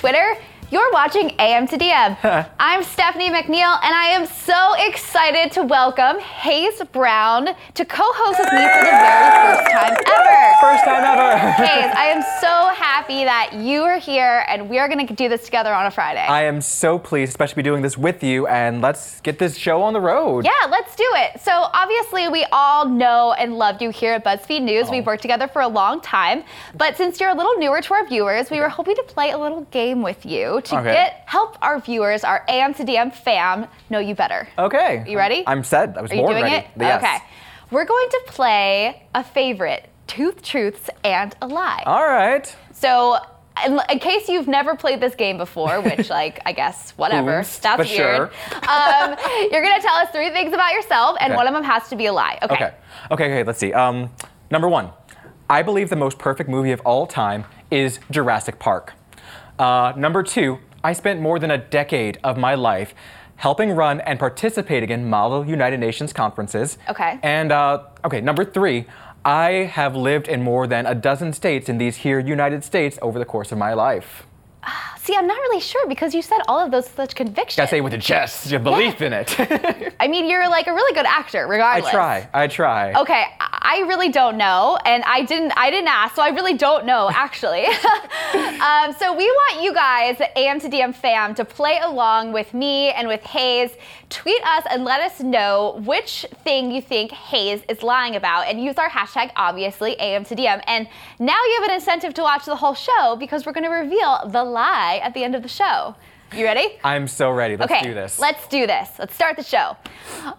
Twitter, you're watching AM to DM. I'm Stephanie McNeal, and I am so excited to welcome Hayes Brown to co-host with me for the very first time ever. First time ever. Hayes, I am so happy that you are here, and we are going to do this together on a Friday. I am so pleased, especially to be doing this with you, and let's get this show on the road. Yeah, let's do it. So, obviously, we all know and love you here at BuzzFeed News. Oh. We've worked together for a long time. But since you're a little newer to our viewers, we were hoping to play a little game with you to Okay. get help our viewers, our AM to DM fam, know you better. Okay. You ready? I'm set. I was Are you born doing ready. it? Yes. Okay. We're going to play a favorite Two Truths and a Lie. All right. So, in, case you've never played this game before, which, like, I guess, whatever, Oops, that's weird. sure. Um, you're gonna tell us three things about yourself, and Okay. one of them has to be a lie. Okay. Okay. Okay. Okay. Let's see. Um, number one, I believe the most perfect movie of all time is Jurassic Park. Uh, number two, I spent more than a decade of my life helping run and participating in Model United Nations conferences. Okay. And uh, okay, number three, I have lived in more than a dozen states in these here United States over the course of my life. See, I'm not really sure because you said all of those with such conviction. Gotta say it with a chest, your belief in it. I mean, you're like a really good actor, regardless. I try. I try. Okay, I really don't know, and I didn't. I didn't ask, so I really don't know actually. um, so we want you guys, AM to DM fam, to play along with me and with Hayes. Tweet us and let us know which thing you think Hayes is lying about, and use our hashtag obviously AM to DM. And now you have an incentive to watch the whole show because we're going to reveal the lie at the end of the show. You ready? I'm so ready. Let's okay, do this. Let's do this. Let's start the show.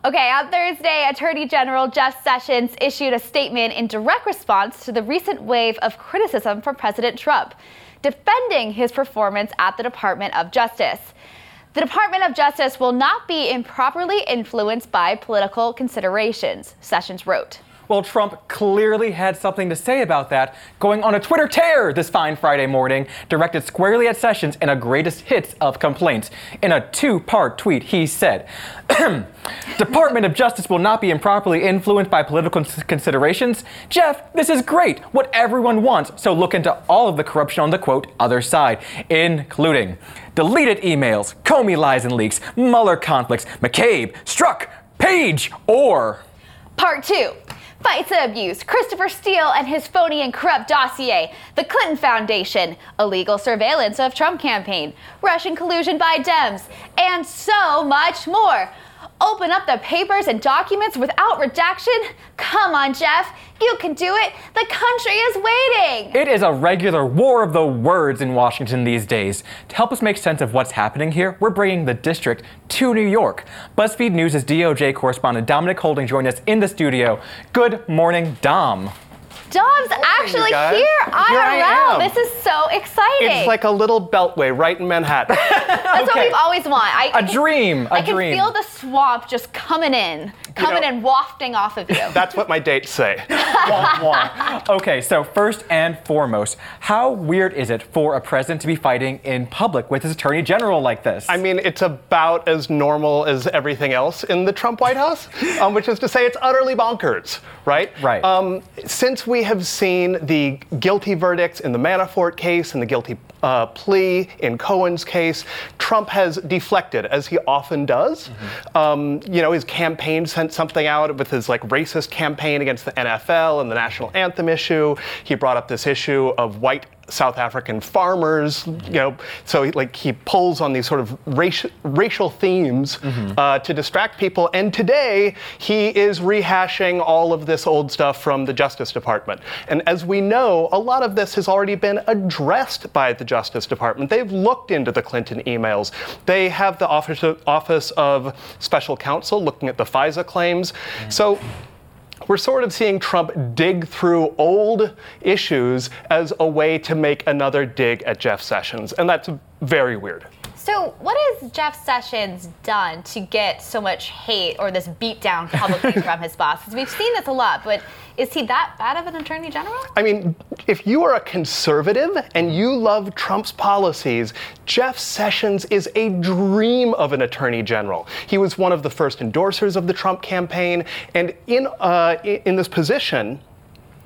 Okay, on Thursday, Attorney General Jeff Sessions issued a statement in direct response to the recent wave of criticism from President Trump, defending his performance at the Department of Justice. The Department of Justice will not be improperly influenced by political considerations, Sessions wrote. Well, Trump clearly had something to say about that, going on a Twitter tear this fine Friday morning, directed squarely at Sessions in a greatest hits of complaints. In a two part tweet, he said, Department of Justice will not be improperly influenced by political considerations. Jeff, this is great, what everyone wants, so look into all of the corruption on the quote, other side, including deleted emails, Comey lies and leaks, Mueller conflicts, McCabe, Strzok, Page, or. Part two. FISA abuse, Christopher Steele and his phony and corrupt dossier, the Clinton Foundation, illegal surveillance of Trump campaign, Russian collusion by Dems, and so much more. Open up the papers and documents without redaction? Come on, Jeff. You can do it. The country is waiting. It is a regular war of the words in Washington these days. To help us make sense of what's happening here, we're bringing the district to New York. BuzzFeed News' DOJ correspondent Dominic Holden joined us in the studio. Good morning, Dom. Dom's actually here Here I IRL. am. This is so exciting. It's like a little beltway right in Manhattan. That's what we've always wanted. I, A dream, a I can feel the swamp just coming in, coming know- and wafting off of you. That's what my dates say. Wah, wah. okay, so first and foremost, how weird is it for a president to be fighting in public with his attorney general like this? I mean, it's about as normal as everything else in the Trump White House, um, which is to say, it's utterly bonkers, right? Right. Um, since we have seen the guilty verdicts in the Manafort case and the guilty uh, plea in Cohen's case, Trump has deflected, as he often does. Um, you know, his campaign sent something out with his like racist campaign against the NFL and the national anthem issue. He brought up this issue of white South African farmers, you know, so he, like he pulls on these sort of racial racial themes uh, to distract people. And today he is rehashing all of this old stuff from the Justice Department. And as we know, a lot of this has already been addressed by the Justice Department. They've looked into the Clinton emails. They have the Office of, Office of Special Counsel looking at the FISA claims. So we're sort of seeing Trump dig through old issues as a way to make another dig at Jeff Sessions. And that's very weird. So, what has Jeff Sessions done to get so much hate or this beatdown publicly from his boss? Because we've seen this a lot, but is he that bad of an attorney general? I mean, if you are a conservative and you love Trump's policies, Jeff Sessions is a dream of an attorney general. He was one of the first endorsers of the Trump campaign, and in uh, in this position.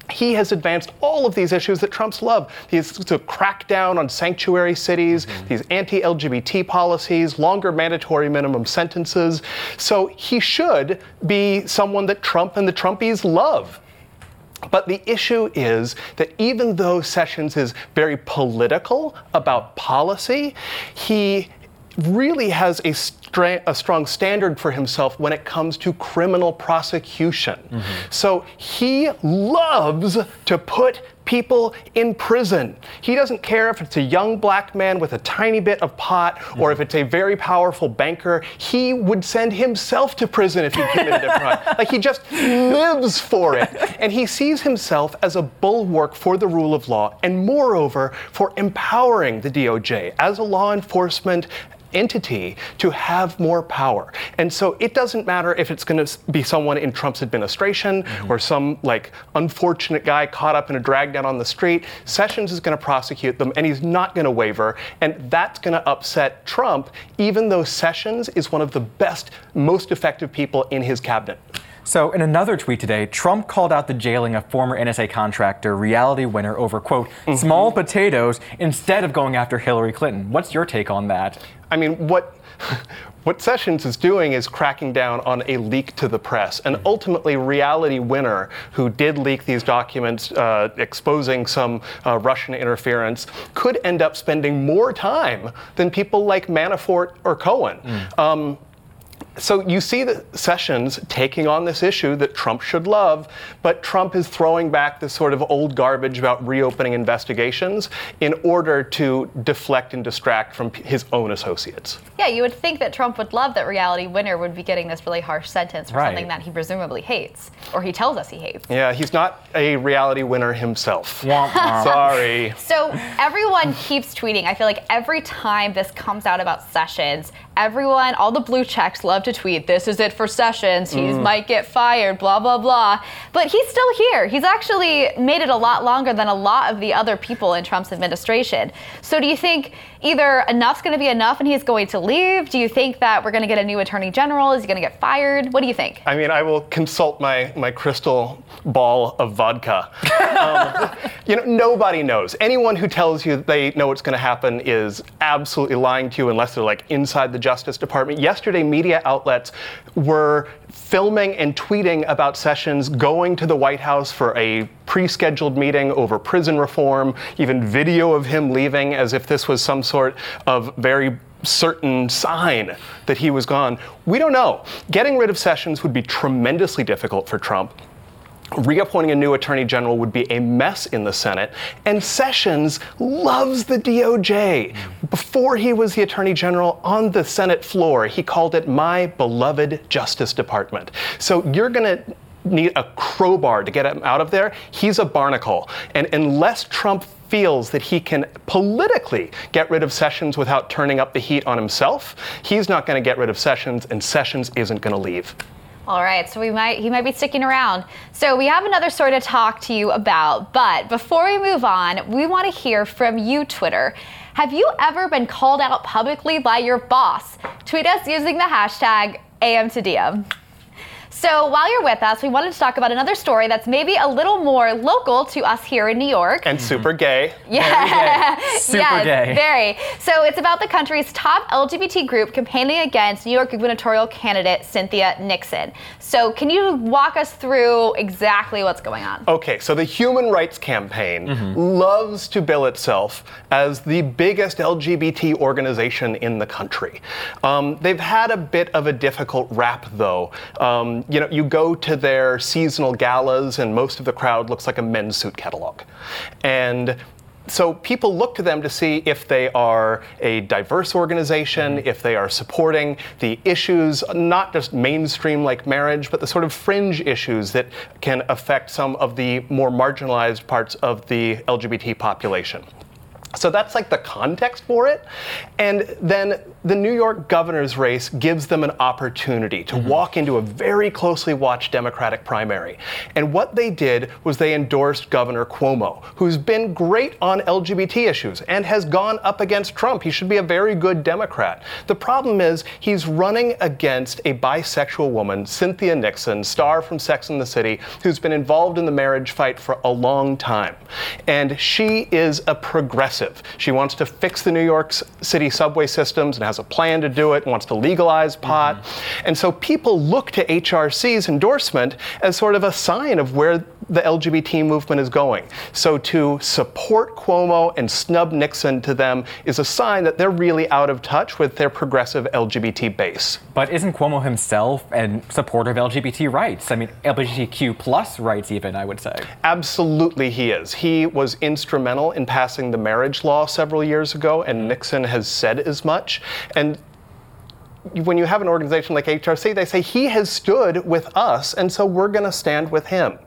He has advanced all of these issues that Trump's love. He's to crack down on sanctuary cities, mm-hmm. these anti LGBT policies, longer mandatory minimum sentences. So he should be someone that Trump and the Trumpies love. But the issue is that even though Sessions is very political about policy, he really has a, stra- a, strong standard for himself when it comes to criminal prosecution. Mm-hmm. So he loves to put people in prison. He doesn't care if it's a young black man with a tiny bit of pot mm-hmm. or if it's a very powerful banker. He would send himself to prison if he committed a crime. Like he just lives for it. And he sees himself as a bulwark for the rule of law and moreover for empowering the DOJ as a law enforcement entity to have more power. And so it doesn't matter if it's going to be someone in Trump's administration mm-hmm. or some like unfortunate guy caught up in a drag down on the street. Sessions is going to prosecute them and he's not going to waver. And that's going to upset Trump, even though Sessions is one of the best, most effective people in his cabinet. So, in another tweet today, Trump called out the jailing of former NSA contractor Reality Winner over, quote, mm-hmm. small potatoes instead of going after Hillary Clinton. What's your take on that? I mean, what. What Sessions is doing is cracking down on a leak to the press. And ultimately, Reality Winner, who did leak these documents uh, exposing some uh, Russian interference, could end up spending more time than people like Manafort or Cohen. Mm. Um, so you see the Sessions taking on this issue that Trump should love, but Trump is throwing back this sort of old garbage about reopening investigations in order to deflect and distract from his own associates. Yeah, you would think that Trump would love that reality winner would be getting this really harsh sentence for right. something that he presumably hates, or he tells us he hates. Yeah, he's not a reality winner himself. Sorry. So everyone keeps tweeting. I feel like every time this comes out about Sessions, everyone, all the blue checks love to tweet, this is it for Sessions, he mm. might get fired, blah, blah, blah. But he's still here. He's actually made it a lot longer than a lot of the other people in Trump's administration. So do you think either enough's going to be enough and he's going to leave? Do you think that we're going to get a new attorney general? Is he going to get fired? What do you think? I mean, I will consult my, my crystal ball of vodka. um, you know, nobody knows. Anyone who tells you they know what's going to happen is absolutely lying to you unless they're like inside the Justice Department. Yesterday, media outlets were filming and tweeting about Sessions going to the White House for a pre scheduled meeting over prison reform, even video of him leaving as if this was some sort of very certain sign that he was gone. We don't know. Getting rid of Sessions would be tremendously difficult for Trump. Reappointing a new attorney general would be a mess in the Senate, and Sessions loves the DOJ. Before he was the attorney general on the Senate floor, he called it my beloved Justice Department. So you're going to need a crowbar to get him out of there. He's a barnacle. And unless Trump feels that he can politically get rid of Sessions without turning up the heat on himself, he's not going to get rid of Sessions, and Sessions isn't going to leave. All right, so we might he might be sticking around. So we have another story to talk to you about, but before we move on, we want to hear from you, Twitter. Have you ever been called out publicly by your boss? Tweet us using the hashtag AM2DM. So while you're with us, we wanted to talk about another story that's maybe a little more local to us here in New York. And super gay. Yeah. Gay. Super yes, gay. Very. So it's about the country's top LGBT group campaigning against New York gubernatorial candidate Cynthia Nixon. So can you walk us through exactly what's going on? Okay, so the Human Rights Campaign mm-hmm. loves to bill itself as the biggest LGBT organization in the country. Um, they've had a bit of a difficult rap, though. Um, you know, you go to their seasonal galas, and most of the crowd looks like a men's suit catalog. And so people look to them to see if they are a diverse organization, mm-hmm. if they are supporting the issues, not just mainstream like marriage, but the sort of fringe issues that can affect some of the more marginalized parts of the LGBT population. So that's like the context for it. And then the New York governor's race gives them an opportunity to mm-hmm. walk into a very closely watched Democratic primary. And what they did was they endorsed Governor Cuomo, who's been great on LGBT issues and has gone up against Trump. He should be a very good Democrat. The problem is he's running against a bisexual woman, Cynthia Nixon, star from Sex and the City, who's been involved in the marriage fight for a long time. And she is a progressive. She wants to fix the New York City subway systems and has a plan to do it wants to legalize pot. Mm-hmm. And so people look to HRC's endorsement as sort of a sign of where the LGBT movement is going. So to support Cuomo and snub Nixon to them is a sign that they're really out of touch with their progressive LGBT base. But isn't Cuomo himself a supporter of LGBT rights? I mean, LGBTQ plus rights, even, I would say. Absolutely, he is. He was instrumental in passing the marriage law several years ago, and Nixon has said as much. And when you have an organization like HRC, they say he has stood with us, and so we're going to stand with him.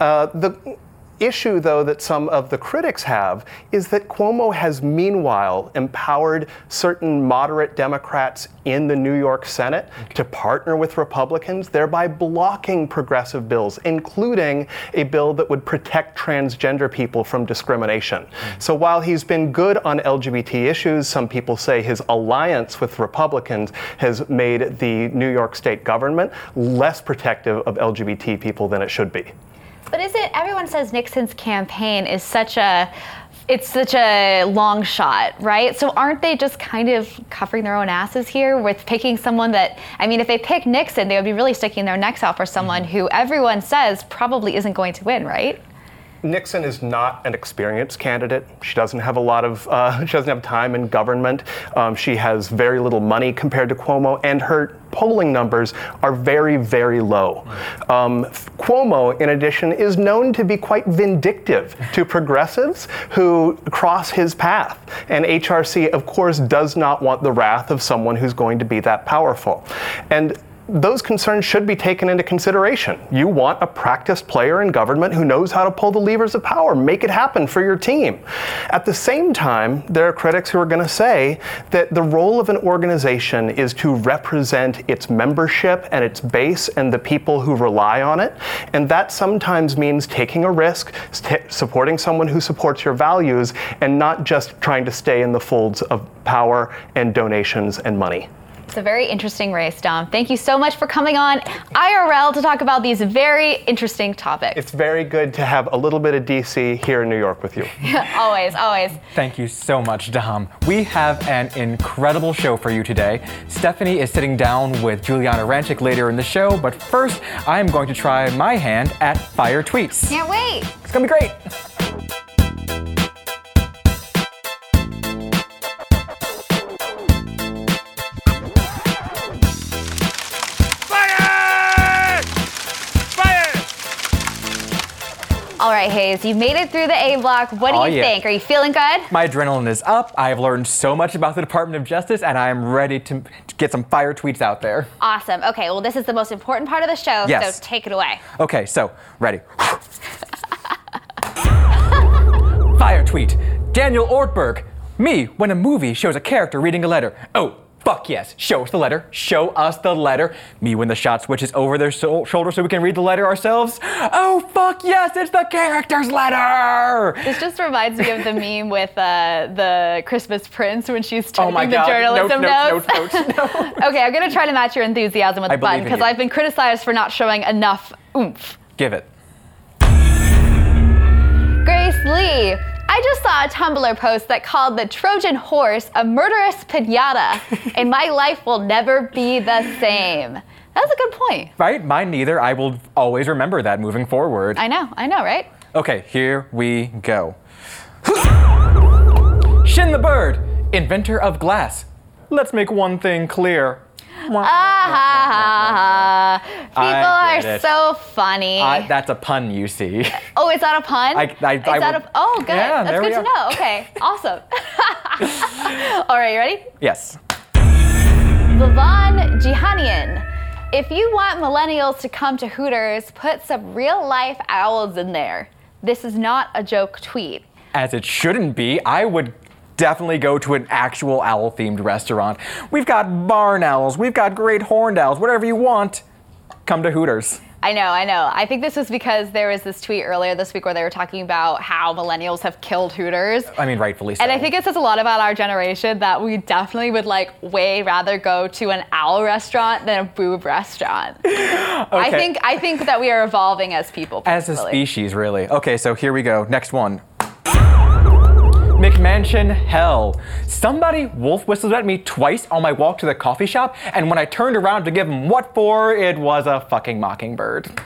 Uh, the issue, though, that some of the critics have is that Cuomo has meanwhile empowered certain moderate Democrats in the New York Senate okay. to partner with Republicans, thereby blocking progressive bills, including a bill that would protect transgender people from discrimination. Mm-hmm. So while he's been good on LGBT issues, some people say his alliance with Republicans has made the New York state government less protective of LGBT people than it should be. But is it, everyone says Nixon's campaign is such a, it's such a long shot, right? So aren't they just kind of covering their own asses here with picking someone that, I mean, if they pick Nixon, they would be really sticking their necks out for someone mm-hmm. who everyone says probably isn't going to win, right? Nixon is not an experienced candidate. She doesn't have a lot of, uh, she doesn't have time in government. Um, she has very little money compared to Cuomo, and her polling numbers are very, very low. Um, Cuomo, in addition, is known to be quite vindictive to progressives who cross his path. And HRC, of course, does not want the wrath of someone who's going to be that powerful. And those concerns should be taken into consideration. You want a practiced player in government who knows how to pull the levers of power, make it happen for your team. At the same time, there are critics who are going to say that the role of an organization is to represent its membership and its base and the people who rely on it. And that sometimes means taking a risk, st- supporting someone who supports your values, and not just trying to stay in the folds of power and donations and money. It's a very interesting race, Dom. Thank you so much for coming on IRL to talk about these very interesting topics. It's very good to have a little bit of DC here in New York with you. always, always. Thank you so much, Dom. We have an incredible show for you today. Stephanie is sitting down with Giuliana Rancic later in the show, but first, I'm going to try my hand at fire tweets. Can't wait. It's gonna be great. All right, Hayes, you've made it through the A block. What do oh, you yeah. think? Are you feeling good? My adrenaline is up. I've learned so much about the Department of Justice, and I am ready to, to get some fire tweets out there. Awesome. Okay, well, this is the most important part of the show, yes. so take it away. Okay, so ready. fire tweet. Daniel Ortberg. Me when a movie shows a character reading a letter. Oh, Fuck yes. Show us the letter. Show us the letter. Me when the shot switches over their so- shoulder so we can read the letter ourselves. Oh, fuck yes, it's the character's letter. This just reminds me of the meme with uh, the Christmas Prince when she's typing oh the God. journalism notes. notes. notes, notes no. okay, I'm going to try to match your enthusiasm with I the button because I've been criticized for not showing enough oomph. Give it. Grace Lee. I just saw a Tumblr post that called the Trojan horse a murderous pinata, and my life will never be the same. That's a good point. Right? Mine neither. I will always remember that moving forward. I know, I know, right? Okay, here we go. Shin the bird, inventor of glass. Let's make one thing clear. Ah, People are it. so funny. I, that's a pun, you see. Oh, is that a pun? I, I, is that a, oh, good. Yeah, that's good to know. Okay, awesome. All right, you ready? Yes. Vavan Jihanian. If you want millennials to come to Hooters, put some real life owls in there. This is not a joke tweet. as it shouldn't be. I would definitely go to an actual owl themed restaurant. We've got barn owls, we've got great horned owls, whatever you want. Come to Hooters. I know, I know. I think this was because there was this tweet earlier this week where they were talking about how millennials have killed Hooters. I mean, rightfully so. And I think it says a lot about our generation that we definitely would like way rather go to an owl restaurant than a boob restaurant. okay. I think I think that we are evolving as people. As a species, really. Okay, so here we go. Next one. McMansion hell. Somebody wolf whistled at me twice on my walk to the coffee shop, and when I turned around to give him what for, it was a fucking mockingbird.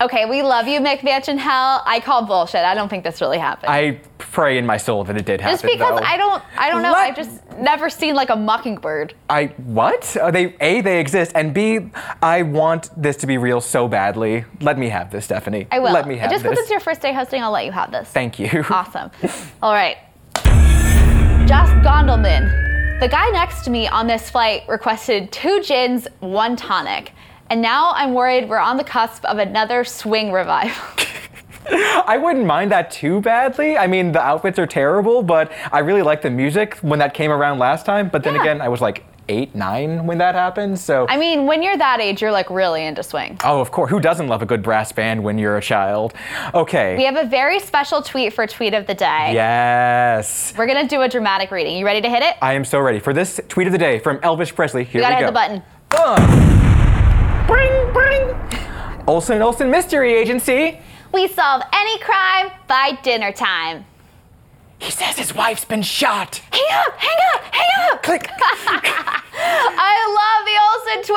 Okay, we love you, McMansion Hell. I call bullshit. I don't think this really happened. I pray in my soul that it did happen. just because though. I don't, I don't know. Let- I've just never seen like a mockingbird. I what? Uh, they a they exist, and b I want this to be real so badly. Let me have this, Stephanie. I will. Let me have this. just because it's your first day hosting, I'll let you have this. Thank you. Awesome. All right. Josh Gondelman. The guy next to me on this flight requested two gins, one tonic. And now I'm worried we're on the cusp of another swing revival. I wouldn't mind that too badly. I mean, the outfits are terrible, but I really like the music when that came around last time. But then Yeah. again, I was like eight, nine when that happened. So. I mean, when you're that age, you're like really into swing. Oh, of course. Who doesn't love a good brass band when you're a child? Okay. We have a very special tweet for Tweet of the Day. yes. We're gonna do a dramatic reading. You ready to hit it? I am so ready for this tweet of the day from Elvis Presley. Here you gotta we hit go. the button. Bring, bring. Olsen Olsen Mystery Agency. We solve any crime by dinner time. He says his wife's been shot. Hang up, hang up, hang up. Click. I love the Olsen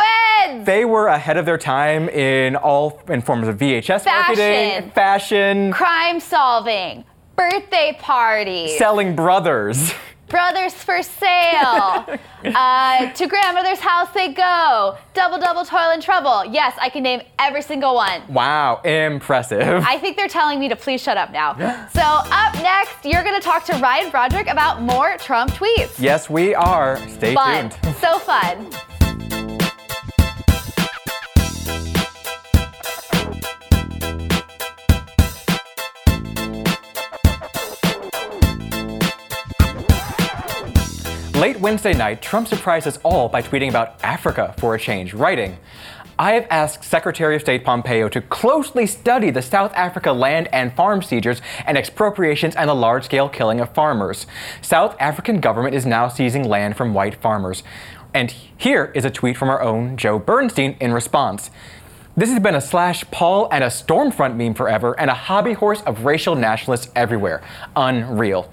twins. they were ahead of their time in all in forms of VHS marketing, Fashion. fashion, Crime solving, birthday parties, selling brothers. brothers for sale. uh, to grandmother's house they go. Double double toil and trouble. Yes, I can name every single one. Wow, impressive. I think they're telling me to please shut up now. So up next, you're gonna talk to Ryan Broderick about more Trump tweets. yes, we are. Stay Fun, tuned. so fun. Late Wednesday night, Trump surprised us all by tweeting about Africa for a change, writing, I have asked Secretary of State Pompeo to closely study the South Africa land and farm seizures and expropriations and the large scale killing of farmers. South African government is now seizing land from white farmers. And here is a tweet from our own Joe Bernstein in response. This has been a /pol/ and a Stormfront meme forever and a hobby horse of racial nationalists everywhere. Unreal.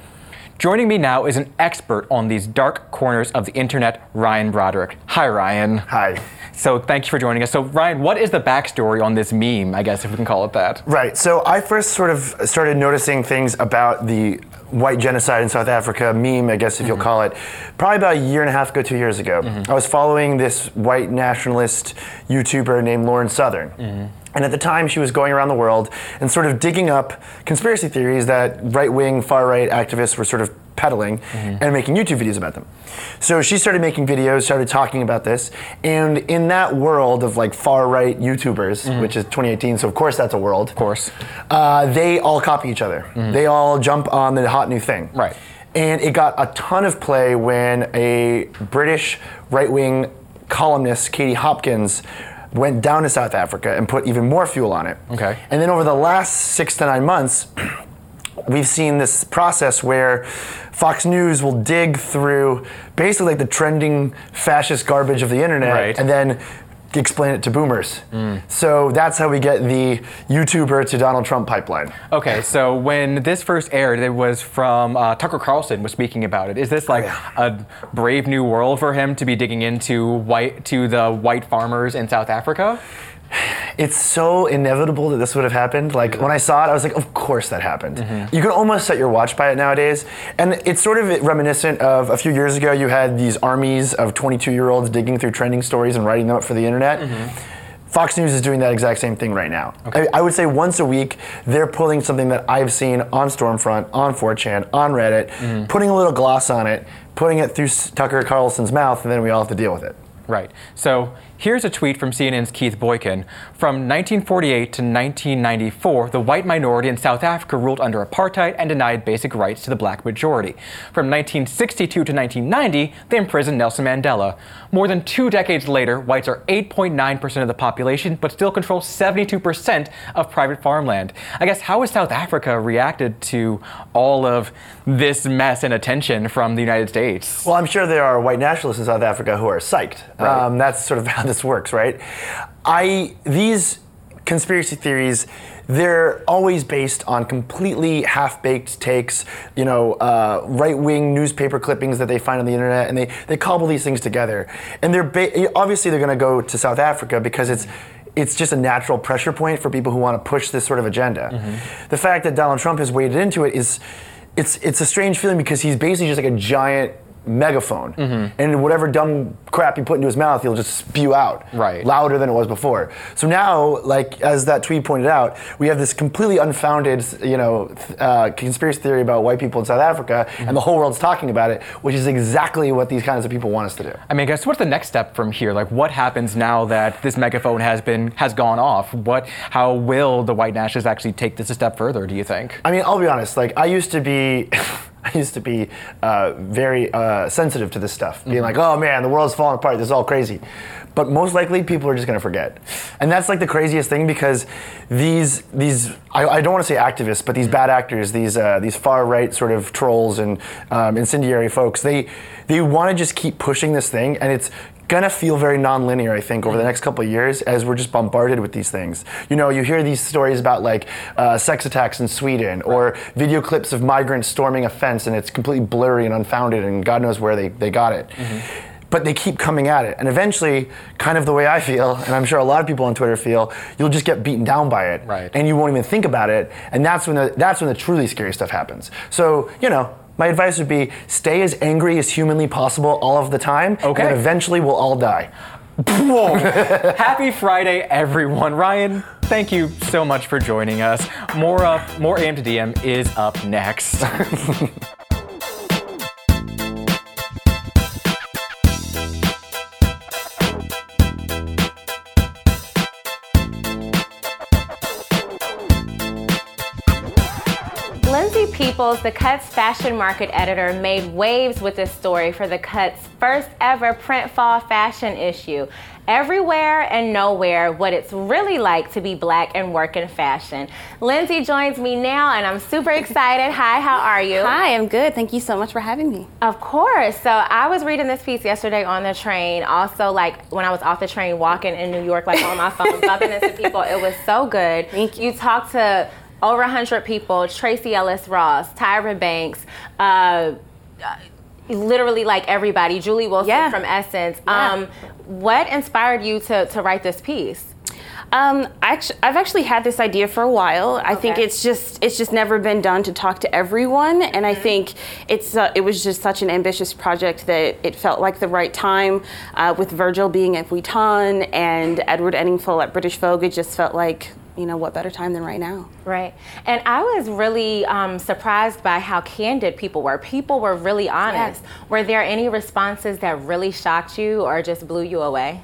Joining me now is an expert on these dark corners of the internet, Ryan Broderick. Hi, Ryan. Hi. So, thank you for joining us. So, Ryan, what is the backstory on this meme, I guess, if we can call it that? Right. So I first sort of started noticing things about the white genocide in South Africa meme, I guess if you'll mm-hmm. call it, probably about a year and a half ago, two years ago. Mm-hmm. I was following this white nationalist YouTuber named Lauren Southern. Mm-hmm. And at the time, she was going around the world and sort of digging up conspiracy theories that right wing, far right activists were sort of peddling mm-hmm. and making YouTube videos about them. So she started making videos, started talking about this, and in that world of like far right YouTubers, mm-hmm. which is 2018, so of course that's a world. Of course. Uh, they all copy each other. Mm-hmm. They all jump on the hot new thing. Right. And it got a ton of play when a British right wing columnist, Katie Hopkins, went down to South Africa and put even more fuel on it. Okay. And then over the last six to nine months, we've seen this process where Fox News will dig through basically like the trending fascist garbage of the internet Right. and then explain it to boomers. So that's how we get the YouTuber to Donald Trump pipeline. Okay, so when this first aired, it was from uh, Tucker Carlson was speaking about it. Is this like a brave new world for him to be digging into white to the white farmers in South Africa? It's so inevitable that this would have happened. Like when I saw it, I was like, of course that happened. Mm-hmm. You can almost set your watch by it nowadays. And it's sort of reminiscent of a few years ago, you had these armies of 22 year olds digging through trending stories and writing them up for the internet. Mm-hmm. Fox News is doing that exact same thing right now. I, I would say once a week, they're pulling something that I've seen on Stormfront, on 4chan, on Reddit, Mm-hmm. putting a little gloss on it, putting it through Tucker Carlson's mouth, and then we all have to deal with it. Right. So here's a tweet from CNN's Keith Boykin. From 1948 to 1994, the white minority in South Africa ruled under apartheid and denied basic rights to the black majority. From 1962 to 1990, they imprisoned Nelson Mandela. More than two decades later, whites are 8.9% of the population, but still control 72% of private farmland. I guess how has South Africa reacted to all of this mess and attention from the United States? Well, I'm sure there are white nationalists in South Africa who are psyched. Right. Um, that's sort of how this works, right? I these conspiracy theories they're always based on completely half-baked takes, you know, uh, right-wing newspaper clippings that they find on the internet, and they, they cobble these things together. And they're ba- obviously they're going to go to South Africa because it's it's just a natural pressure point for people who want to push this sort of agenda. The fact that Donald Trump has waded into it is it's it's a strange feeling because he's basically just like a giant megaphone and whatever dumb crap you put into his mouth he'll just spew out Right. louder than it was before so now like as that tweet pointed out we have this completely unfounded you know th- uh, conspiracy theory about white people in south africa and the whole world's talking about it which is exactly what these kinds of people want us to do I mean, I guess what's the next step from here? Like, what happens now that this megaphone has been has gone off? What, how will the white nationalists actually take this a step further? Do you think? I mean, I'll be honest. Like, I used to be, I used to be uh, very uh, sensitive to this stuff, being like, "Oh man, the world's falling apart. This is all crazy." But most likely, people are just going to forget, and that's like the craziest thing because these these I, I don't want to say activists, but these bad actors, these uh, these far right sort of trolls and um, incendiary folks, they they want to just keep pushing this thing, and it's gonna feel very non-linear i think over the next couple of years as we're just bombarded with these things. You know you hear these stories about like uh, sex attacks in sweden or video clips of migrants storming a fence and it's completely blurry and unfounded and god knows where they, they got it. But they keep coming at it. And eventually kind of the way i feel and i'm sure a lot of people on twitter feel you'll just get beaten down by it Right. and you won't even think about it. And that's when the that's when the truly scary stuff happens. So you know my advice would be stay as angry as humanly possible all of the time Okay. and eventually we'll all die Whoa. Happy Friday, everyone. Ryan, thank you so much for joining us. More up, more AM to DM is up next. Peoples, the Cut's fashion market editor, made waves with this story for the Cut's first ever print fall fashion issue. Everywhere and nowhere, what it's really like to be black and work in fashion. Lindsay joins me now, and I'm super excited. Hi, how are you? Hi, I'm good. Thank you so much for having me. Of course. So I was reading this piece yesterday on the train. Also, like when I was off the train walking in New York, like on my phone, bumping into people. It was so good. Thank you. You talked to over 100 people Tracee Ellis Ross, Tyra Banks, uh, literally like everybody, Julee Wilson Yeah. from Essence. Yeah. Um, what inspired you to, to write this piece? Um, actually, I've actually had this idea for a while. I think it's just it's just never been done to talk to everyone, and Mm-hmm. I think it's uh, it was just such an ambitious project that it felt like the right time. Uh, with Virgil being at Vuitton and Edward Enninful at British Vogue, it just felt like you know what better time than right now. Right. And I was really um, surprised by how candid people were. People were really honest. Were there any responses that really shocked you or just blew you away?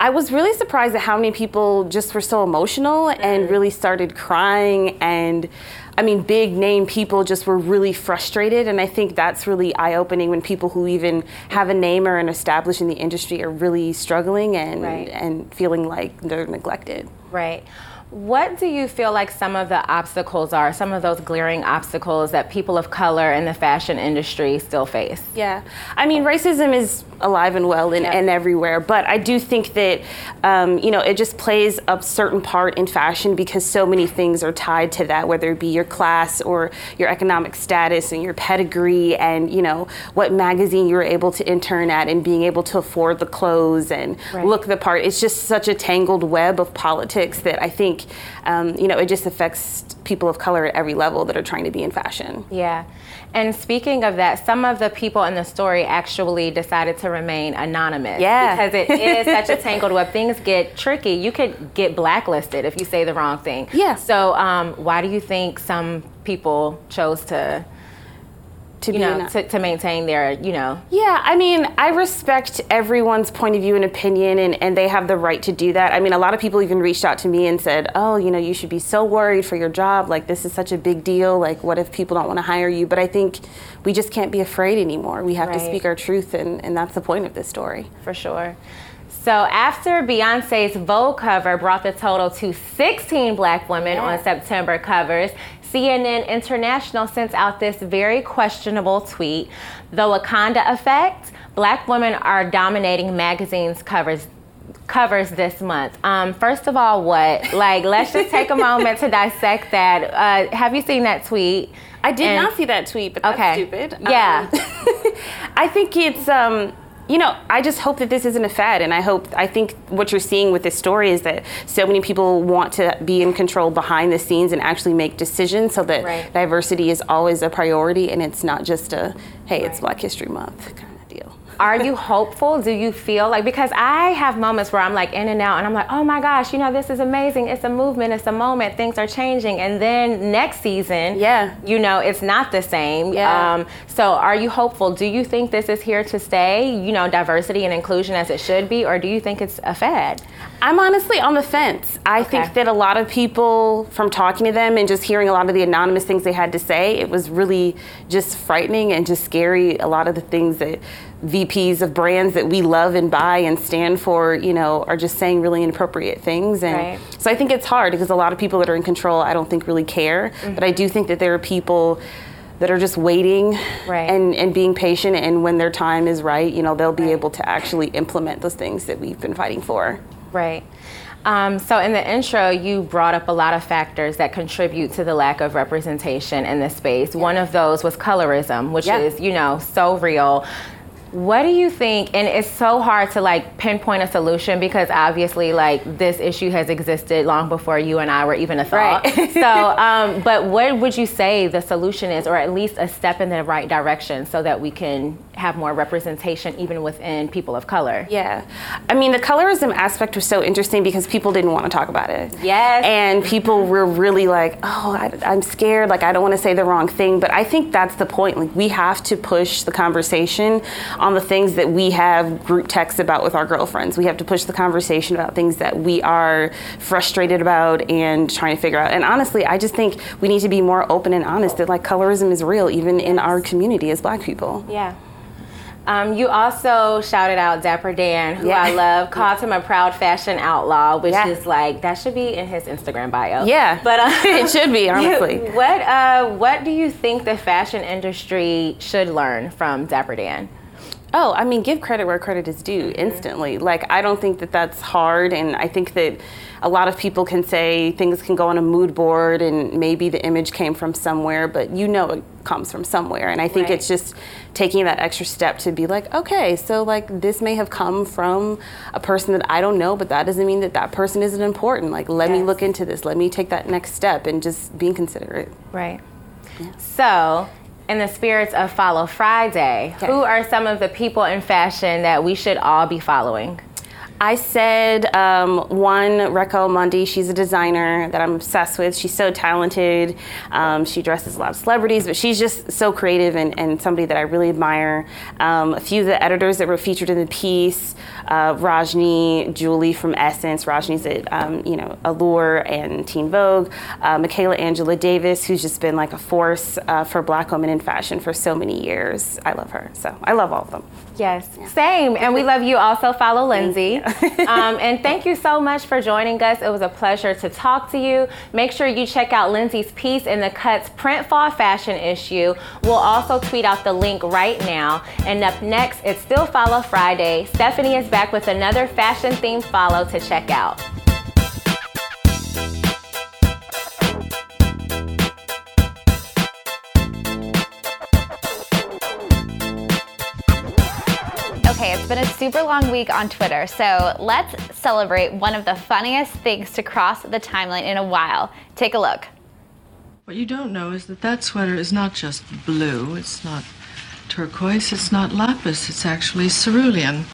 I was really surprised at how many people just were so emotional and really started crying and I mean big name people just were really frustrated and I think that's really eye-opening when people who even have a name or an established in the industry are really struggling and Right. and feeling like they're neglected. Right. What do you feel like some of the obstacles are, some of those glaring obstacles that people of color in the fashion industry still face? Yeah, I mean, racism is alive and well and, Yeah. and everywhere, but I do think that, um, you know, it just plays a certain part in fashion because so many things are tied to that, whether it be your class or your economic status and your pedigree and, you know, what magazine you were able to intern at and being able to afford the clothes and Right. look the part. It's just such a tangled web of politics that I think, um, you know, it just affects people of color at every level that are trying to be in fashion. Yeah. And speaking of that, some of the people in the story actually decided to remain anonymous. Yeah. Because it is such a tangled web. Things get tricky. You could get blacklisted if you say the wrong thing. Yeah. So um, why do you think some people chose to To you be know to, to maintain their you know Yeah, I mean, I respect everyone's point of view and opinion, and, and they have the right to do that. I mean, a lot of people even reached out to me and said, oh, you know, you should be so worried for your job. Like, this is such a big deal. Like, what if people don't want to hire you? But I think we just can't be afraid anymore. We have to speak our truth, and, and that's the point of this story. for sure. So after Beyonce's Vogue cover brought the total to 16 black women on September covers, CNN International sent out this very questionable tweet. The Wakanda effect, black women are dominating magazines covers covers this month. Um, first of all, what? Like, let's just take a moment to dissect that. Uh, have you seen that tweet? I did And- not see that tweet, but that's Okay. stupid. Yeah. Um, I think it's, um, you know, I just hope that this isn't a fad, and I hope, I think what you're seeing with this story is that so many people want to be in control behind the scenes and actually make decisions so that Right. diversity is always a priority and it's not just a, hey, it's Black History Month kind of deal. Are you hopeful? Do you feel like because I have moments where I'm like in and out and I'm like, oh my gosh, you know, this is amazing. It's a movement, it's a moment, things are changing. And then next season, Yeah. you know, it's not the same. Yeah. Um, so are you hopeful? Do you think this is here to stay, you know, diversity and inclusion as it should be, or do you think it's a fad? I'm honestly on the fence. I think that a lot of people, from talking to them and just hearing a lot of the anonymous things they had to say, it was really just frightening and just scary. A lot of the things that VPs of brands that we love and buy and stand for, you know, are just saying really inappropriate things. And Right. so I think it's hard because a lot of people that are in control, I don't think really care. But I do think that there are people that are just waiting Right. and, and being patient. And when their time is right, you know, they'll be able to actually implement those things that we've been fighting for. Right. Um, so in the intro, you brought up a lot of factors that contribute to the lack of representation in this space. One of those was colorism, which Yeah. is, you know, so real. What do you think? And it's so hard to like pinpoint a solution because obviously, like this issue has existed long before you and I were even a thought. Right. so, um, but what would you say the solution is, or at least a step in the right direction, so that we can have more representation even within people of color? Yeah. I mean, the colorism aspect was so interesting because people didn't want to talk about it. Yes. And people were really like, oh, I, I'm scared. Like, I don't want to say the wrong thing. But I think that's the point. Like, we have to push the conversation on the things that we have group texts about with our girlfriends. We have to push the conversation about things that we are frustrated about and trying to figure out. And honestly, I just think we need to be more open and honest that, like, colorism is real, even in our community as black people. Yeah. Um, you also shouted out Dapper Dan, who Yeah. I love, called him a proud fashion outlaw, which Yeah. is like that should be in his Instagram bio. Yeah. but uh, it should be, honestly. what uh, what do you think the fashion industry should learn from Dapper Dan? Oh, I mean, give credit where credit is due mm-hmm. instantly. Like, I don't think that that's hard. And I think that a lot of people can say things can go on a mood board and maybe the image came from somewhere, but you know it comes from somewhere. And I think Right. it's just taking that extra step to be like, okay, so like this may have come from a person that I don't know, but that doesn't mean that that person isn't important. Like, let me look into this. Let me take that next step and just being considerate. Right. So, in the spirits of Follow Friday, Okay. who are some of the people in fashion that we should all be following? I said um, one, Raquel Mundi. She's a designer that I'm obsessed with. She's so talented. Um, she dresses a lot of celebrities, but she's just so creative and, and somebody that I really admire. Um, a few of the editors that were featured in the piece, uh, Rajni, Julee from Essence. Rajni's at um, you know Allure and Teen Vogue. Uh, Michaela Angela Davis, who's just been like a force uh, for Black women in fashion for so many years. I love her. So I love all of them. Yes, same. And we love you. Also, follow Lindsay. Um, and thank you so much for joining us. It was a pleasure to talk to you. Make sure you check out Lindsay's piece in the Cut's Print Fall Fashion issue. We'll also tweet out the link right now. And up next, it's Still Follow Friday. Stephanie is back with another fashion themed follow to check out. Been a super long week on Twitter, so let's celebrate one of the funniest things to cross the timeline in a while. Take a look. What you don't know is that that sweater is not just blue, it's not turquoise, it's not lapis, it's actually cerulean.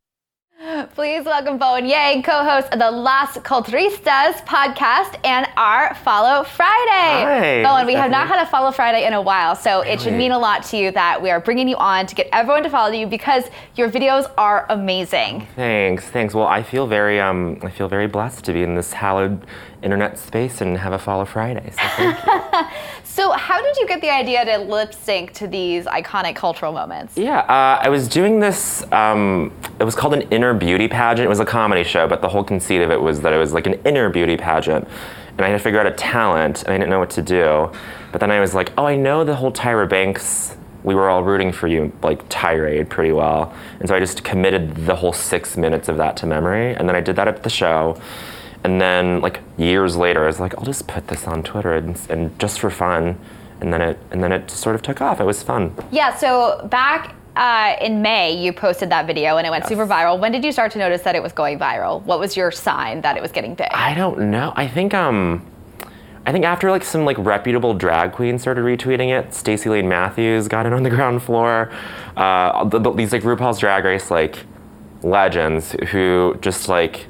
Please welcome Bowen Yang, co-host of the Las Culturistas podcast and our Follow Friday. Hi, Bowen, we have not had a Follow Friday in a while, so it should mean a lot to you that we are bringing you on to get everyone to follow you because your videos are amazing. Thanks, thanks. Well, I feel very, um, I feel very blessed to be in this hallowed internet space and have a Follow Friday. So thank you. So, how did you get the idea to lip sync to these iconic cultural moments? yeah, uh, I was doing this. Um, it was called an inner beauty pageant. It was a comedy show, but the whole conceit of it was that it was like an inner beauty pageant, and I had to figure out a talent, and I didn't know what to do. But then I was like, oh, I know the whole Tyra Banks. We were all rooting for you, like tirade pretty well, and so I just committed the whole six minutes of that to memory, and then I did that at the show. And then, like years later, I was like, I'll just put this on Twitter and, and just for fun. And then it and then it sort of took off. It was fun. Yeah, so back uh, in May, you posted that video and it went super viral. When did you start to notice that it was going viral? What was your sign that it was getting big? I don't know. I think um, I think after like some like reputable drag queens started retweeting it, Stacy Layne Matthews got in on the ground floor. Uh, the, the- these like RuPaul's Drag Race like legends who just like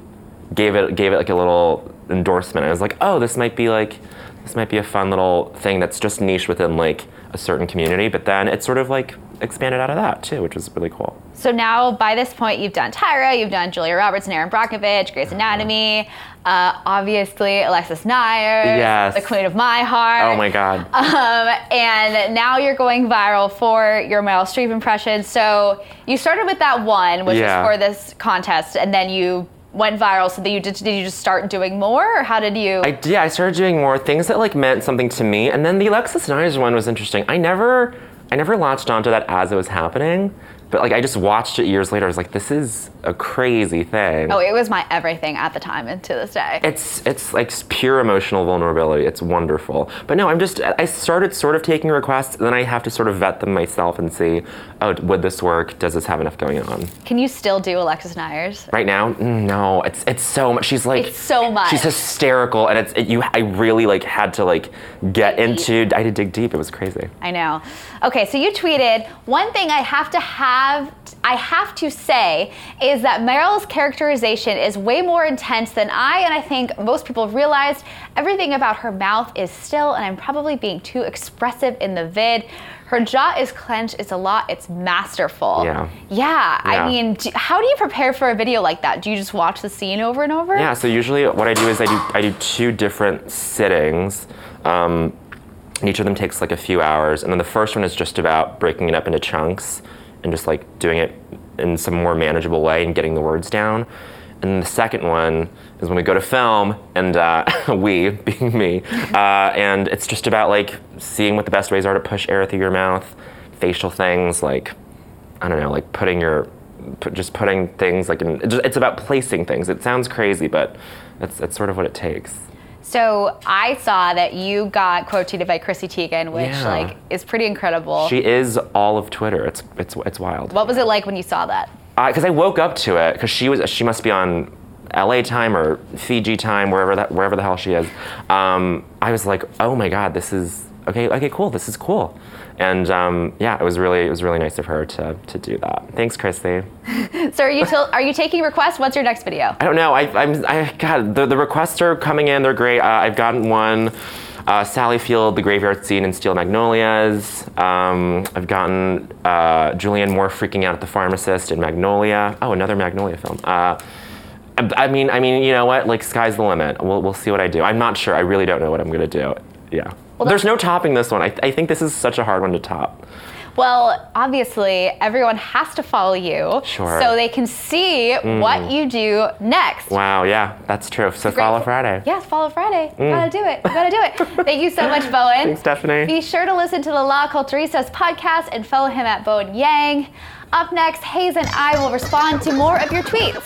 gave it gave it like a little endorsement. I was like, oh, this might be like this might be a fun little thing that's just niche within like a certain community. But then it sort of like expanded out of that too, which was really cool. So now, by this point, you've done Tyra, you've done Julia Roberts and Erin Brockovich, Grey's Anatomy, uh, obviously Alexis Neiers, Yes. the queen of my heart. Oh my god. Um, and now you're going viral for your Meryl Streep impression. So you started with that one, which Yeah. was for this contest, and then you went viral. So that you did, did you just start doing more, or how did you? I yeah, I started doing more things that like meant something to me, and then the Alexis Neiers one was interesting. I never, I never latched onto that as it was happening, but like I just watched it years later. I was like, this is a crazy thing. oh, it was my everything at the time and to this day. It's it's like pure emotional vulnerability. It's wonderful. But no, I'm just I started sort of taking requests, then I have to sort of vet them myself and see, oh, would this work? Does this have enough going on? Can you still do Alexis Neiers? Right now, Mm, no. It's it's so much. She's like It's so much. She's hysterical, and it's it, you. I really like had to like get Dig into. I had to dig deep. It was crazy. I know. Okay, so you tweeted one thing I have to have I have to say is that Meryl's characterization is way more intense than I and I think most people realized. Everything about her mouth is still and I'm probably being too expressive in the vid. Her jaw is clenched, it's a lot, it's masterful. Yeah. Yeah, I mean, do, how do you prepare for a video like that? Do you just watch the scene over and over? Yeah. So usually, what I do is I do I do two different sittings. Um, and each of them takes like a few hours, and then the first one is just about breaking it up into chunks and just like doing it in some more manageable way and getting the words down. And then the second one is when we go to film, and uh, we, being me, uh, and it's just about like seeing what the best ways are to push air through your mouth, facial things like I don't know, like putting your, put, just putting things like in, it's about placing things. It sounds crazy, but that's, that's sort of what it takes. So I saw that you got quoted by Chrissy Teigen, which Yeah. like is pretty incredible. She is all of Twitter. It's, it's, it's wild. what was it like when you saw that? Because I woke up to it, because she was, she must be on LA time or Fiji time, wherever that, wherever the hell she is. Um, I was like, oh my God, this is, okay, okay, cool, this is cool. And um, yeah, it was really, it was really nice of her to, to do that. Thanks, Chrissy. So are you til- are you taking requests? What's your next video? I don't know. I, I'm, I, God, the, the requests are coming in. They're great. Uh, I've gotten one. Uh, Sally Field, the graveyard scene in Steel Magnolias. Um, I've gotten uh, Julianne Moore freaking out at the pharmacist in Magnolia. Oh, another Magnolia film. Uh, I, mean, I mean, you know what? Like, sky's the limit. We'll, we'll see what I do. I'm not sure. I really don't know what I'm gonna do. Yeah. Well, There's no topping this one. I, I think this is such a hard one to top. Well, obviously everyone has to follow you Sure. so they can see what mm. you do next. Wow. Yeah, that's true. So follow Friday. Yes, follow Friday. You gotta do it. Gotta do it. Thank you so much, Bowen. Thanks, Stephanie. Be sure to listen to the Las Culturistas podcast and follow him at Bowen Yang. Up next, Hayes and I will respond to more of your tweets.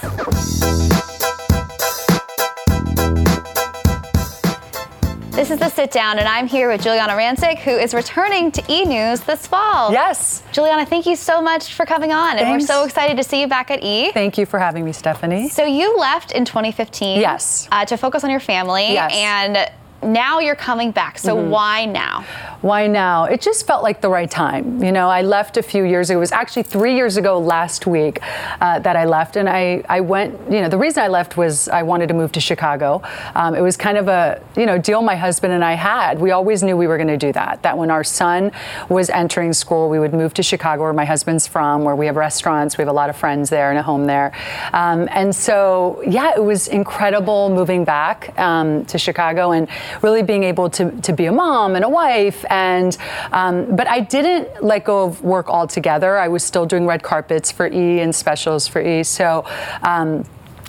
This is the sit down, and I'm here with Giuliana Rancic, who is returning to E News this fall. Yes. Juliana, thank you so much for coming on, and we're so excited to see you back at E. Thank you for having me, Stephanie. So you left in 2015. Yes. Uh, to focus on your family. Yes. And now you're coming back. So Mm-hmm. why now? Why now? It just felt like the right time. You know, I left a few years ago. It was actually three years ago last week uh, that I left. And I, I went, you know, the reason I left was I wanted to move to Chicago. Um, it was kind of a, you know, deal my husband and I had. We always knew we were going to do that. That when our son was entering school, we would move to Chicago, where my husband's from, where we have restaurants, we have a lot of friends there and a home there. Um, and so, yeah, it was incredible moving back um, to Chicago and really being able to, to be a mom and a wife. And um, but I didn't let go of work altogether. I was still doing red carpets for E and specials for E. So. Um,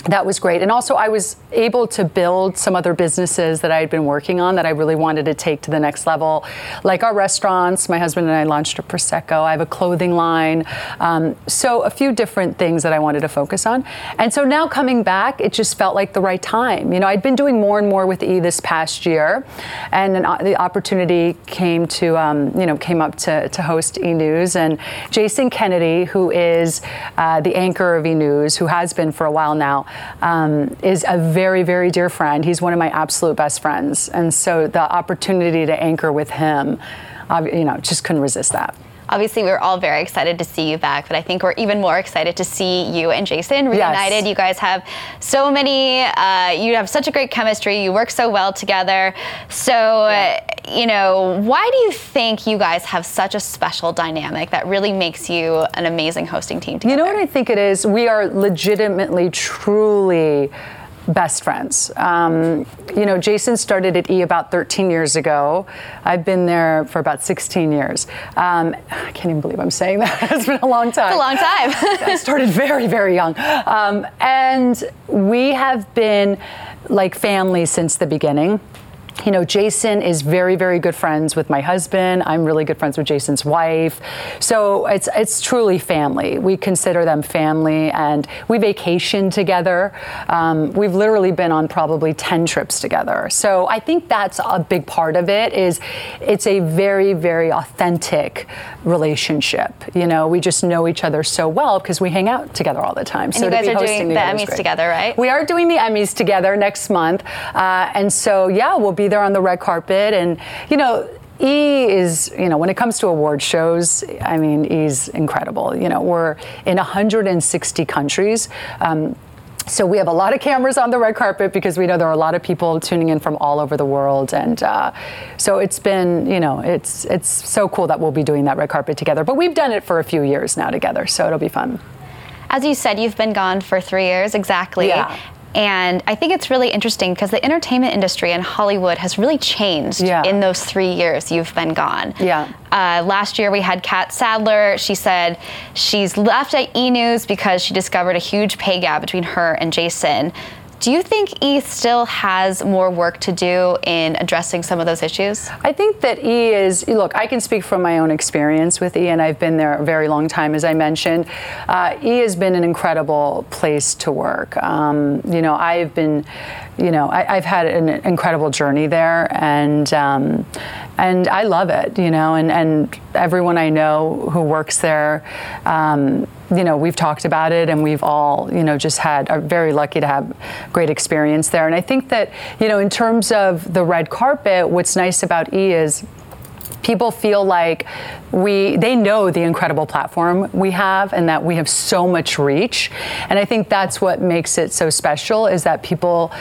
that was great. And also, I was able to build some other businesses that I had been working on that I really wanted to take to the next level, like our restaurants. My husband and I launched a Prosecco. I have a clothing line. Um, so, a few different things that I wanted to focus on. And so, now coming back, it just felt like the right time. You know, I'd been doing more and more with E this past year, and an, the opportunity came to, um, you know, came up to, to host E News. And Jason Kennedy, who is uh, the anchor of E News, who has been for a while now, um, is a very, very dear friend. He's one of my absolute best friends. And so the opportunity to anchor with him, uh, you know, just couldn't resist that. Obviously, we were all very excited to see you back, but I think we're even more excited to see you and Jason reunited. Yes. You guys have so many, uh, you have such a great chemistry. You work so well together. So, uh, you know, why do you think you guys have such a special dynamic that really makes you an amazing hosting team together? You know what I think it is? We are legitimately, truly best friends. Um, you know, Jason started at E about 13 years ago. I've been there for about 16 years. Um, I can't even believe I'm saying that. it's been a long time. It's a long time. I started very, very young. Um, and we have been like family since the beginning. You know, Jason is very, very good friends with my husband. I'm really good friends with Jason's wife. So it's it's truly family. We consider them family, and we vacation together. Um, we've literally been on probably ten trips together. So I think that's a big part of it. Is it's a very, very authentic relationship. You know, we just know each other so well because we hang out together all the time. And so you guys are doing the Emmys great. together, right? We are doing the Emmys together next month, uh, and so yeah, we'll be there on the red carpet, and you know. E is, you know, when it comes to award shows, I mean, E's incredible. You know, we're in 160 countries. Um, so we have a lot of cameras on the red carpet because we know there are a lot of people tuning in from all over the world, and uh, so it's been, you know, it's it's so cool that we'll be doing that red carpet together. But we've done it for a few years now together, so it'll be fun. As you said, you've been gone for three years exactly. Yeah. And I think it's really interesting because the entertainment industry in Hollywood has really changed Yeah. in those three years you've been gone. Yeah. Uh, last year we had Catt Sadler. She said she's left at E News because she discovered a huge pay gap between her and Jason. Do you think E still has more work to do in addressing some of those issues? I think that E is, look, I can speak from my own experience with E, and I've been there a very long time, as I mentioned. Uh, e has been an incredible place to work. Um, you know, I've been, you know, I, I've had an incredible journey there, and um, and I love it, you know, and, and everyone I know who works there, um, you know, we've talked about it and we've all, you know, just had, are very lucky to have great experience there. And I think that, you know, in terms of the red carpet, what's nice about E is people feel like we they know the incredible platform we have and that we have so much reach and i think that's what makes it so special is that people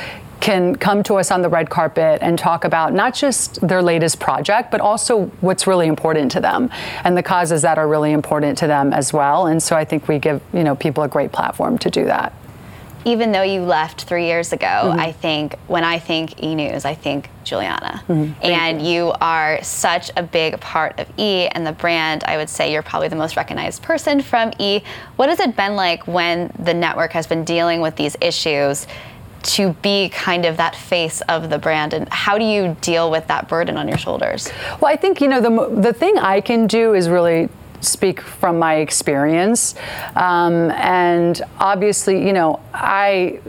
can come to us on the red carpet and talk about not just their latest project but also what's really important to them and the causes that are really important to them as well and so i think we give you know people a great platform to do that even though you left three years ago, mm-hmm. I think when I think E News, I think Giuliana. Mm-hmm. And you. are such a big part of E and the brand. I would say you're probably the most recognized person from E. What has it been like when the network has been dealing with these issues? To be kind of that face of the brand, and how do you deal with that burden on your shoulders? Well, I think you know the the thing I can do is really speak from my experience. Um, and obviously, you know, I,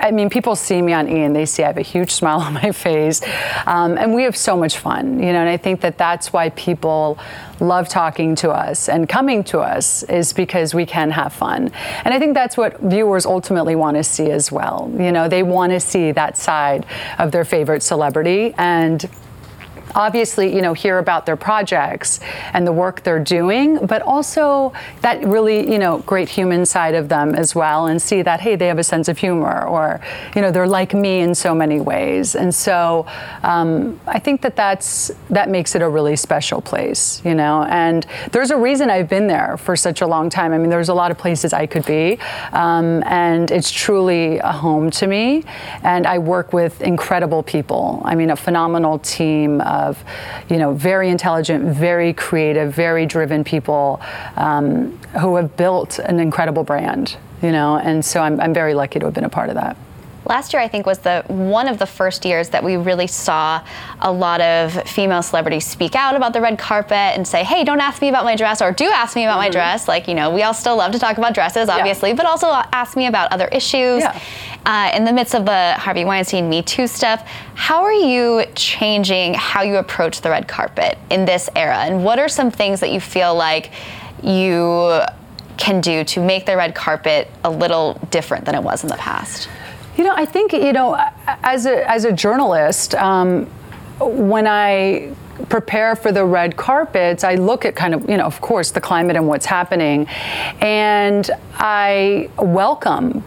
I mean, people see me on E and they see I have a huge smile on my face, um, and we have so much fun, you know. And I think that that's why people love talking to us and coming to us is because we can have fun. And I think that's what viewers ultimately want to see as well. You know, they want to see that side of their favorite celebrity and obviously, you know, hear about their projects and the work they're doing, but also that really, you know, great human side of them as well and see that, hey, they have a sense of humor or, you know, they're like me in so many ways. And so um, I think that that's, that makes it a really special place, you know, and there's a reason I've been there for such a long time. I mean, there's a lot of places I could be, um, and it's truly a home to me. And I work with incredible people. I mean, a phenomenal team of, you know, very intelligent, very creative, very driven people um, who have built an incredible brand, you know, and so I'm, I'm very lucky to have been a part of that. Last year, I think, was the one of the first years that we really saw a lot of female celebrities speak out about the red carpet and say, "Hey, don't ask me about my dress," or "Do ask me about my dress." Like, you know, we all still love to talk about dresses, obviously, but also ask me about other issues. Yeah. Uh, in the midst of the Harvey Weinstein Me Too stuff, how are you changing how you approach the red carpet in this era? And what are some things that you feel like you can do to make the red carpet a little different than it was in the past? You know, I think you know, as a as a journalist, um, when I prepare for the red carpets, I look at kind of you know, of course, the climate and what's happening, and I welcome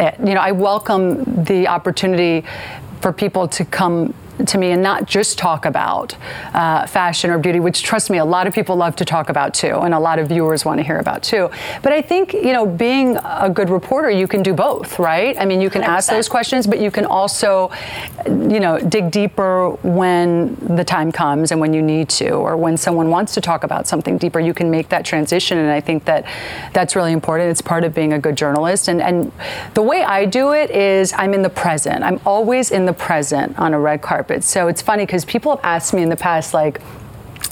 it. You know, I welcome the opportunity for people to come to me and not just talk about uh, fashion or beauty, which trust me, a lot of people love to talk about too, and a lot of viewers want to hear about too. But I think you know, being a good reporter, you can do both, right? I mean, you can ask 100%. those questions, but you can also, you know, dig deeper when the time comes and when you need to, or when someone wants to talk about something deeper. You can make that transition, and I think that that's really important. It's part of being a good journalist, and and the way I do it is I'm in the present. I'm always in the present on a red carpet. So it's funny because people have asked me in the past, like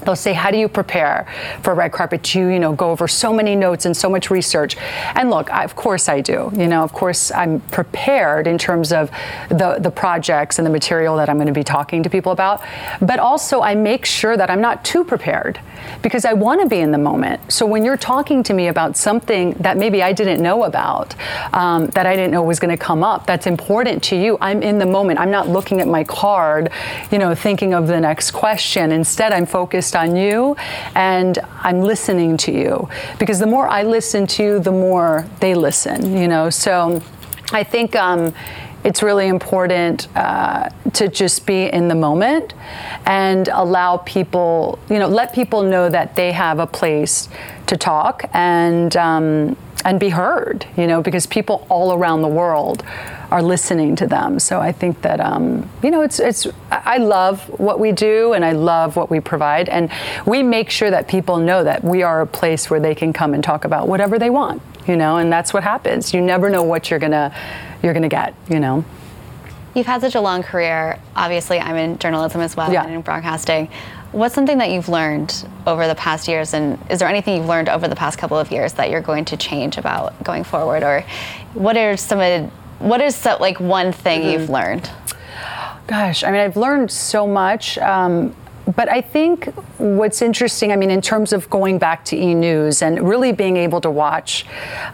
they'll say how do you prepare for red carpet you you know go over so many notes and so much research? And look I, of course i do. You know of course i'm prepared in terms of the the projects and the material that i'm going to be talking to people about. But also i make sure that i'm not too prepared because i want to be in the moment. So when you're talking to me about something that maybe i didn't know about um, that i didn't know was going to come up that's important to you i'm in the moment. I'm not looking at my card you know thinking of the next question. Instead i'm focused on you and I'm listening to you because the more I listen to you, the more they listen, you know. So I think um, it's really important uh, to just be in the moment and allow people, you know, let people know that they have a place to talk and um, and be heard, you know, because people all around the world are listening to them. So I think that um, you know, it's it's I love what we do and I love what we provide, and we make sure that people know that we are a place where they can come and talk about whatever they want, you know, and that's what happens. You never know what you're gonna you're gonna get, you know. You've had such a long career. Obviously, I'm in journalism as well Yeah. and in broadcasting. What's something that you've learned over the past years, and is there anything you've learned over the past couple of years that you're going to change about going forward, or what are some of what is so, like one thing you've learned? Gosh, I mean, I've learned so much. Um, but I think what's interesting, I mean, in terms of going back to e news and really being able to watch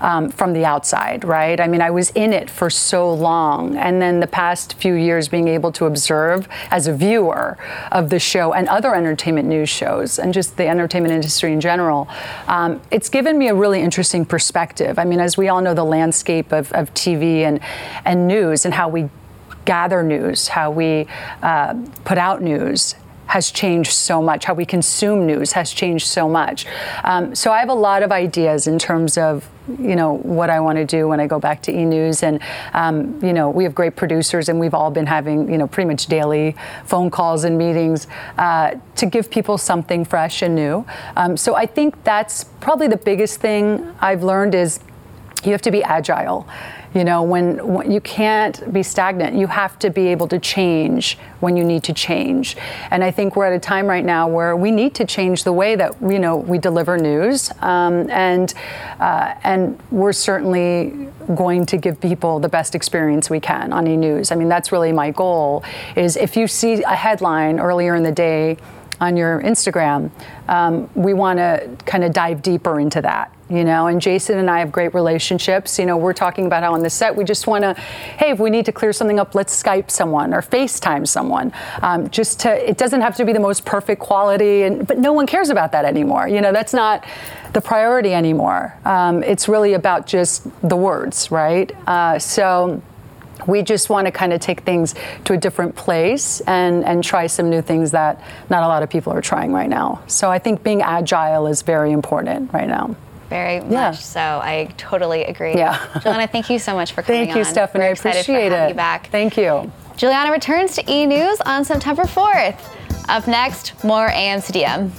um, from the outside, right? I mean, I was in it for so long. And then the past few years, being able to observe as a viewer of the show and other entertainment news shows and just the entertainment industry in general, um, it's given me a really interesting perspective. I mean, as we all know, the landscape of, of TV and, and news and how we gather news, how we uh, put out news has changed so much. How we consume news has changed so much. Um, so I have a lot of ideas in terms of you know what I want to do when I go back to E News, and um, you know we have great producers, and we've all been having you know pretty much daily phone calls and meetings uh, to give people something fresh and new. Um, so I think that's probably the biggest thing I've learned is you have to be agile You know, when, when you can't be stagnant, you have to be able to change when you need to change. And I think we're at a time right now where we need to change the way that you know we deliver news, um, and uh, and we're certainly going to give people the best experience we can on e-news. I mean, that's really my goal. Is if you see a headline earlier in the day on your Instagram, um, we want to kind of dive deeper into that you know? And jason and i have great relationships. You know we're talking about how on the set we just want to hey if we need to clear something up let's skype someone or facetime someone. Um, just to it doesn't have to be the most perfect quality and but no one cares about that anymore. You know that's not the priority anymore. Um, it's really about just the words right? Uh, so we just want to kind of take things to a different place and, and try some new things that not a lot of people are trying right now. So I think being agile is very important right now. Very Yeah. much so. I totally agree. Yeah. Giuliana, thank you so much for coming Thank you, on. Stephanie. I appreciate it. back. Thank you. Giuliana returns to E! News on September 4th. Up next, more AM to DM.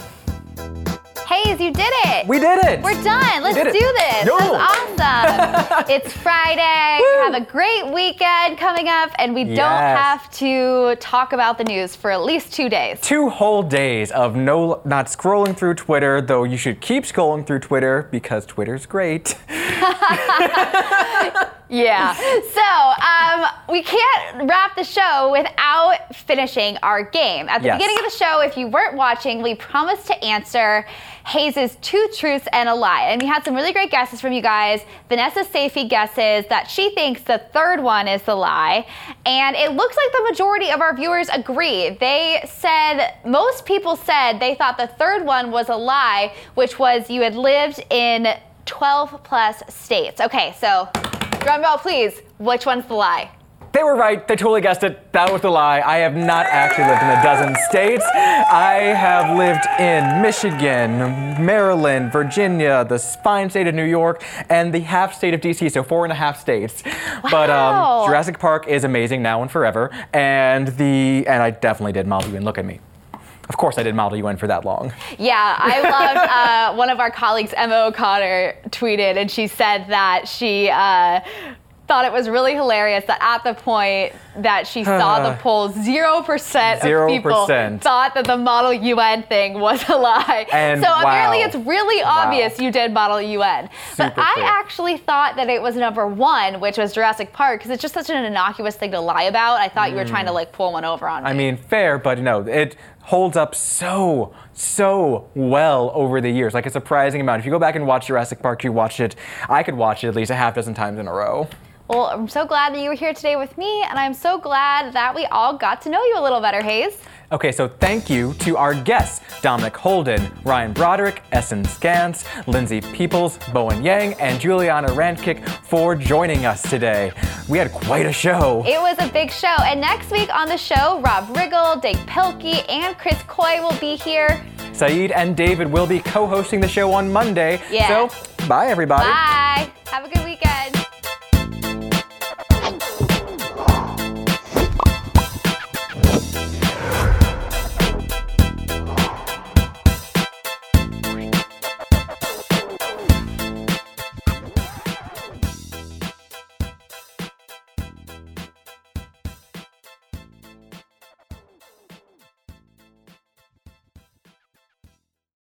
Hayes, you did it! We did it! We're done. Let's do this. No. That's awesome. it's Friday. Have a great weekend coming up, and we don't have to talk about the news for at least two days. Two whole days of no not scrolling through Twitter, though you should keep scrolling through Twitter because Twitter's great. Yeah. So um, we can't wrap the show without finishing our game. At the Yes. beginning of the show, if you weren't watching, we promised to answer Hayes's two truths and a lie. And we had some really great guesses from you guys. Vanessa Safey guesses that she thinks the third one is the lie. And it looks like the majority of our viewers agree. They said, most people said they thought the third one was a lie, which was you had lived in 12 plus states. Okay, so drum roll, please. Which one's the lie? They were right. They totally guessed it. That was the lie. I have not actually lived in a dozen states. I have lived in Michigan, Maryland, Virginia, the fine state of New York, and the half state of DC, so four and a half states. But Wow. um, Jurassic Park is amazing now and forever. And the and I definitely did Model UN. Look at me. Of course, I did Model you UN for that long. Yeah, I loved uh, one of our colleagues, Emma O'Connor, tweeted, and she said that she uh, thought it was really hilarious that at the point that she saw the poll, zero percent of people thought that the Model UN thing was a lie. And so apparently, it's really obvious you did Model UN. but I cool. actually thought that it was number one, which was Jurassic Park, because it's just such an innocuous thing to lie about. I thought you were trying to like pull one over on me. Mm. I mean, fair, but no, it holds up so, so well over the years. Like a surprising amount. If you go back and watch Jurassic Park, you watched it, I could watch it at least a half dozen times in a row. Well, I'm so glad that you were here today with me, and I'm so glad that we all got to know you a little better, Hayes. Okay, so thank you to our guests Dominic Holden, Ryan Broderick, Essen Scans, Lindsay Peoples, Bowen Yang, and Giuliana Rancic for joining us today. We had quite a show. It was a big show, and next week on the show, Rob Riggle, Dav Pilkey, and Chris Coy will be here. Saeed and David will be co hosting the show on Monday. Yeah. So, bye everybody. Bye. Have a good weekend.